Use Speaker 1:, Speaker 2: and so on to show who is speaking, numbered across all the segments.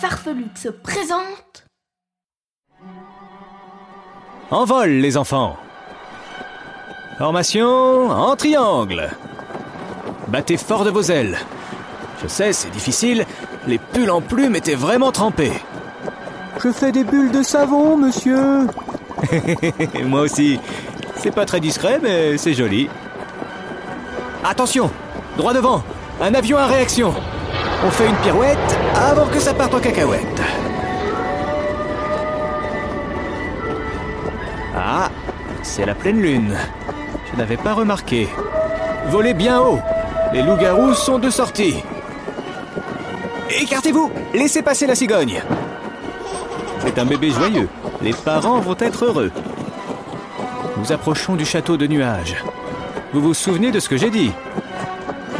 Speaker 1: Farfelux se présentent
Speaker 2: En vol, les enfants. Formation en triangle. Battez fort de vos ailes. Je sais, c'est difficile, les pulls en plumes étaient vraiment trempés. Je fais des bulles de savon, monsieur. Moi aussi. C'est pas très discret, mais c'est joli. Attention! Droit devant. Un avion à réaction. On fait une pirouette avant que ça parte en cacahuète. Ah, c'est la pleine lune. Je n'avais pas remarqué. Volez bien haut. Les loups-garous sont de sortie. Écartez-vous Laissez passer la cigogne C'est un bébé joyeux. Les parents vont être heureux. Nous approchons du château de nuages. Vous vous souvenez de ce que j'ai dit?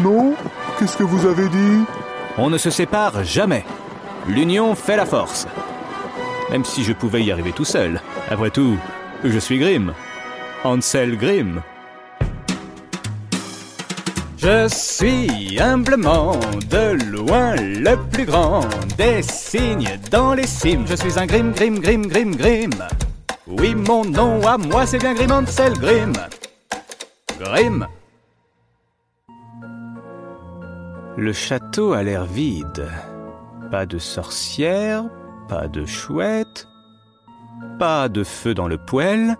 Speaker 3: Non? Qu'est-ce que vous avez dit?
Speaker 2: On ne se sépare jamais. L'union fait la force. Même si je pouvais y arriver tout seul. Après tout, je suis Grimm. Ansel Grimm. Je suis humblement de loin le plus grand des signes dans les cimes. Je suis un Grimm, Grimm, Grimm, Grimm, Grimm. Oui, mon nom à moi, c'est bien Grimm Ansel Grimm. Grimm. Le château a l'air vide. Pas de sorcière, pas de chouette, pas de feu dans le poêle.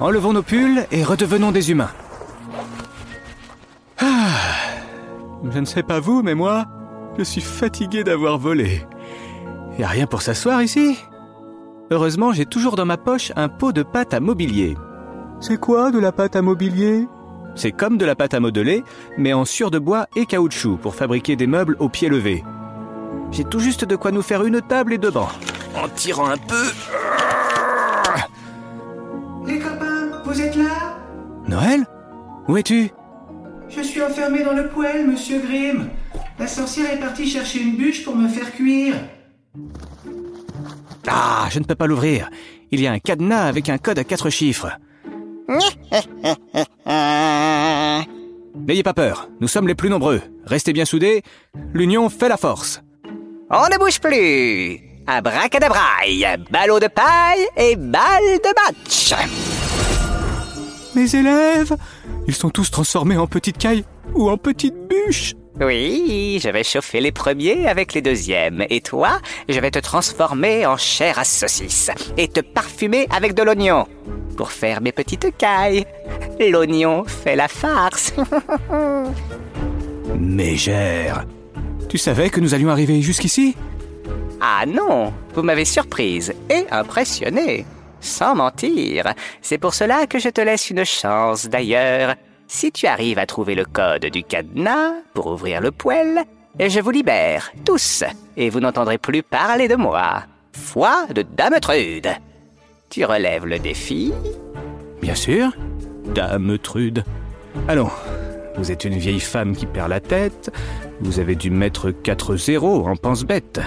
Speaker 2: Enlevons nos pulls et redevenons des humains. Ah, je ne sais pas vous, mais moi, je suis fatigué d'avoir volé. Y a rien pour s'asseoir ici Heureusement, j'ai toujours dans ma poche un pot de pâte à mobilier. C'est quoi de la pâte à mobilier? C'est comme de la pâte à modeler, mais en sur de bois et caoutchouc pour fabriquer des meubles au pied levé. J'ai tout juste de quoi nous faire une table et deux bancs. En tirant un peu.
Speaker 4: Les copains, vous êtes là?
Speaker 2: Noël? Où es-tu?
Speaker 4: Je suis enfermé dans le poêle, monsieur Grimm. La sorcière est partie chercher une bûche pour me faire cuire.
Speaker 2: Ah, je ne peux pas l'ouvrir. Il y a un cadenas avec un code à quatre chiffres. N'ayez pas peur, nous sommes les plus nombreux. Restez bien soudés, l'union fait la force.
Speaker 5: On ne bouge plus Abracadabraille, ballot de paille et balle de match
Speaker 2: Mes élèves Ils sont tous transformés en petites cailles ou en petites bûches
Speaker 5: Oui, je vais chauffer les premiers avec les deuxièmes. Et toi, je vais te transformer en chair à saucisse et te parfumer avec de l'oignon pour faire mes petites cailles. L'oignon fait la farce.
Speaker 2: Mégère Tu savais que nous allions arriver jusqu'ici?
Speaker 5: Ah non, vous m'avez surprise et impressionnée. Sans mentir, c'est pour cela que je te laisse une chance d'ailleurs. Si tu arrives à trouver le code du cadenas pour ouvrir le poêle, je vous libère, tous, et vous n'entendrez plus parler de moi. Foi de Dame Trude. Tu relèves le défi
Speaker 2: Bien sûr, Dame Trude. Allons, vous êtes une vieille femme qui perd la tête. Vous avez dû mettre 4 zéros en pense-bête.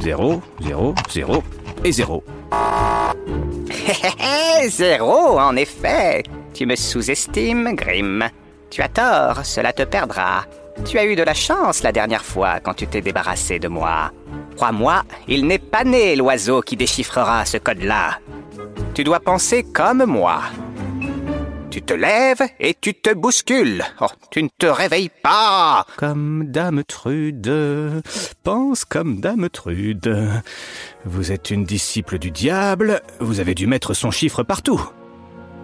Speaker 2: 0, 0, 0 et 0.
Speaker 5: Zéro, en effet. Tu me sous-estimes, Grimm. Tu as tort, cela te perdra. Tu as eu de la chance la dernière fois quand tu t'es débarrassé de moi. Crois-moi, il n'est pas né l'oiseau qui déchiffrera ce code-là. Tu dois penser comme moi. Tu te lèves et tu te bouscules. Oh, tu ne te réveilles pas.
Speaker 2: Comme Dame Trude, pense comme Dame Trude. Vous êtes une disciple du diable, vous avez dû mettre son chiffre partout.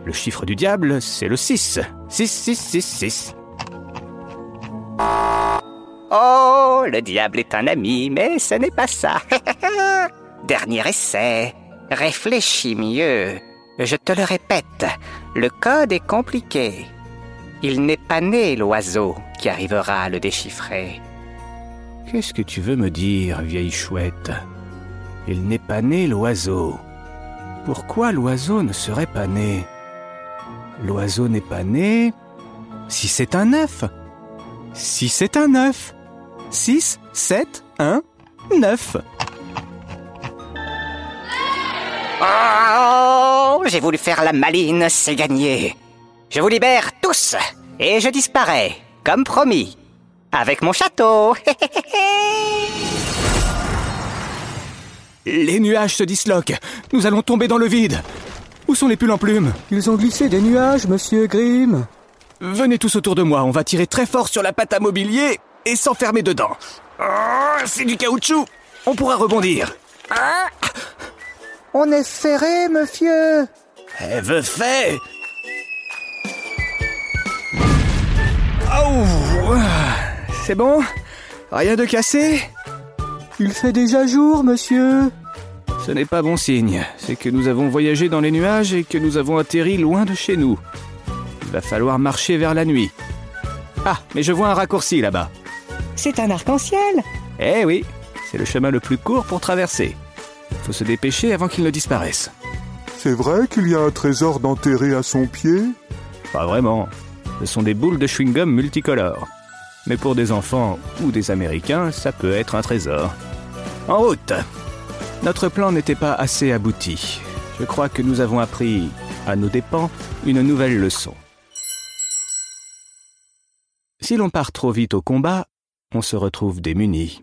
Speaker 2: Le chiffre du diable, c'est le 6. 6, 6, 6, 6.
Speaker 5: Oh, le diable est un ami, mais ce n'est pas ça. Dernier essai. Réfléchis mieux. Je te le répète, le code est compliqué. Il n'est pas né l'oiseau qui arrivera à le déchiffrer.
Speaker 2: Qu'est-ce que tu veux me dire, vieille chouette? Il n'est pas né l'oiseau. Pourquoi l'oiseau ne serait pas né? L'oiseau n'est pas né si c'est un œuf. Si c'est un œuf. 6, 7, 1, 9.
Speaker 5: Oh, j'ai voulu faire la maline, c'est gagné. Je vous libère tous et je disparais, comme promis, avec mon château.
Speaker 2: Les nuages se disloquent. Nous allons tomber dans le vide. Où sont les pulls en plumes
Speaker 6: Ils ont glissé des nuages, monsieur Grimm.
Speaker 2: Venez tous autour de moi, on va tirer très fort sur la pâte à mobilier et s'enfermer dedans. Oh, c'est du caoutchouc On pourra rebondir. Ah
Speaker 6: On est ferré, monsieur.
Speaker 2: Rêve fait Oh C'est bon? Rien de cassé?
Speaker 6: Il fait déjà jour, monsieur.
Speaker 2: Ce n'est pas bon signe. C'est que nous avons voyagé dans les nuages et que nous avons atterri loin de chez nous. Il va falloir marcher vers la nuit. Ah, mais je vois un raccourci là-bas.
Speaker 6: C'est un arc-en-ciel.
Speaker 2: Eh oui, c'est le chemin le plus court pour traverser. Faut se dépêcher avant qu'il ne disparaisse.
Speaker 3: C'est vrai qu'il y a un trésor d'enterré à son pied?
Speaker 2: Pas vraiment. Ce sont des boules de chewing-gum multicolores. Mais pour des enfants ou des Américains, ça peut être un trésor. En route Notre plan n'était pas assez abouti. Je crois que nous avons appris, à nos dépens, une nouvelle leçon. Si l'on part trop vite au combat, on se retrouve démuni.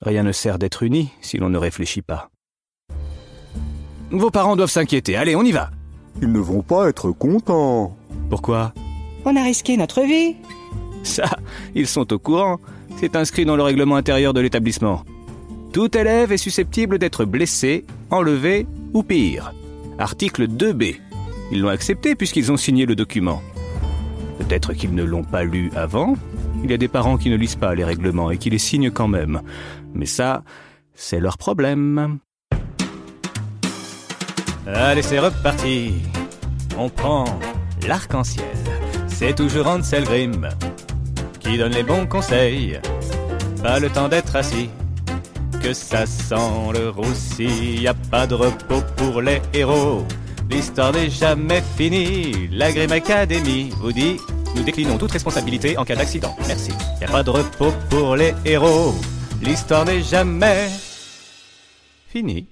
Speaker 2: Rien ne sert d'être uni si l'on ne réfléchit pas. Vos parents doivent s'inquiéter. Allez, on y va.
Speaker 3: Ils ne vont pas être contents.
Speaker 2: Pourquoi?
Speaker 6: On a risqué notre vie.
Speaker 2: Ça, ils sont au courant. C'est inscrit dans le règlement intérieur de l'établissement. Tout élève est susceptible d'être blessé, enlevé ou pire. Article 2b. Ils l'ont accepté puisqu'ils ont signé le document. Peut-être qu'ils ne l'ont pas lu avant. Il y a des parents qui ne lisent pas les règlements et qui les signent quand même. Mais ça, c'est leur problème. Allez, c'est reparti. On prend l'arc-en-ciel. C'est toujours Ansel Grimm qui donne les bons conseils. Pas le temps d'être assis, que ça sent le roussi. Y a pas de repos pour les héros. L'histoire n'est jamais finie. La Grimm Academy vous dit nous déclinons toute responsabilité en cas d'accident. Merci. Y a pas de repos pour les héros. L'histoire n'est jamais finie.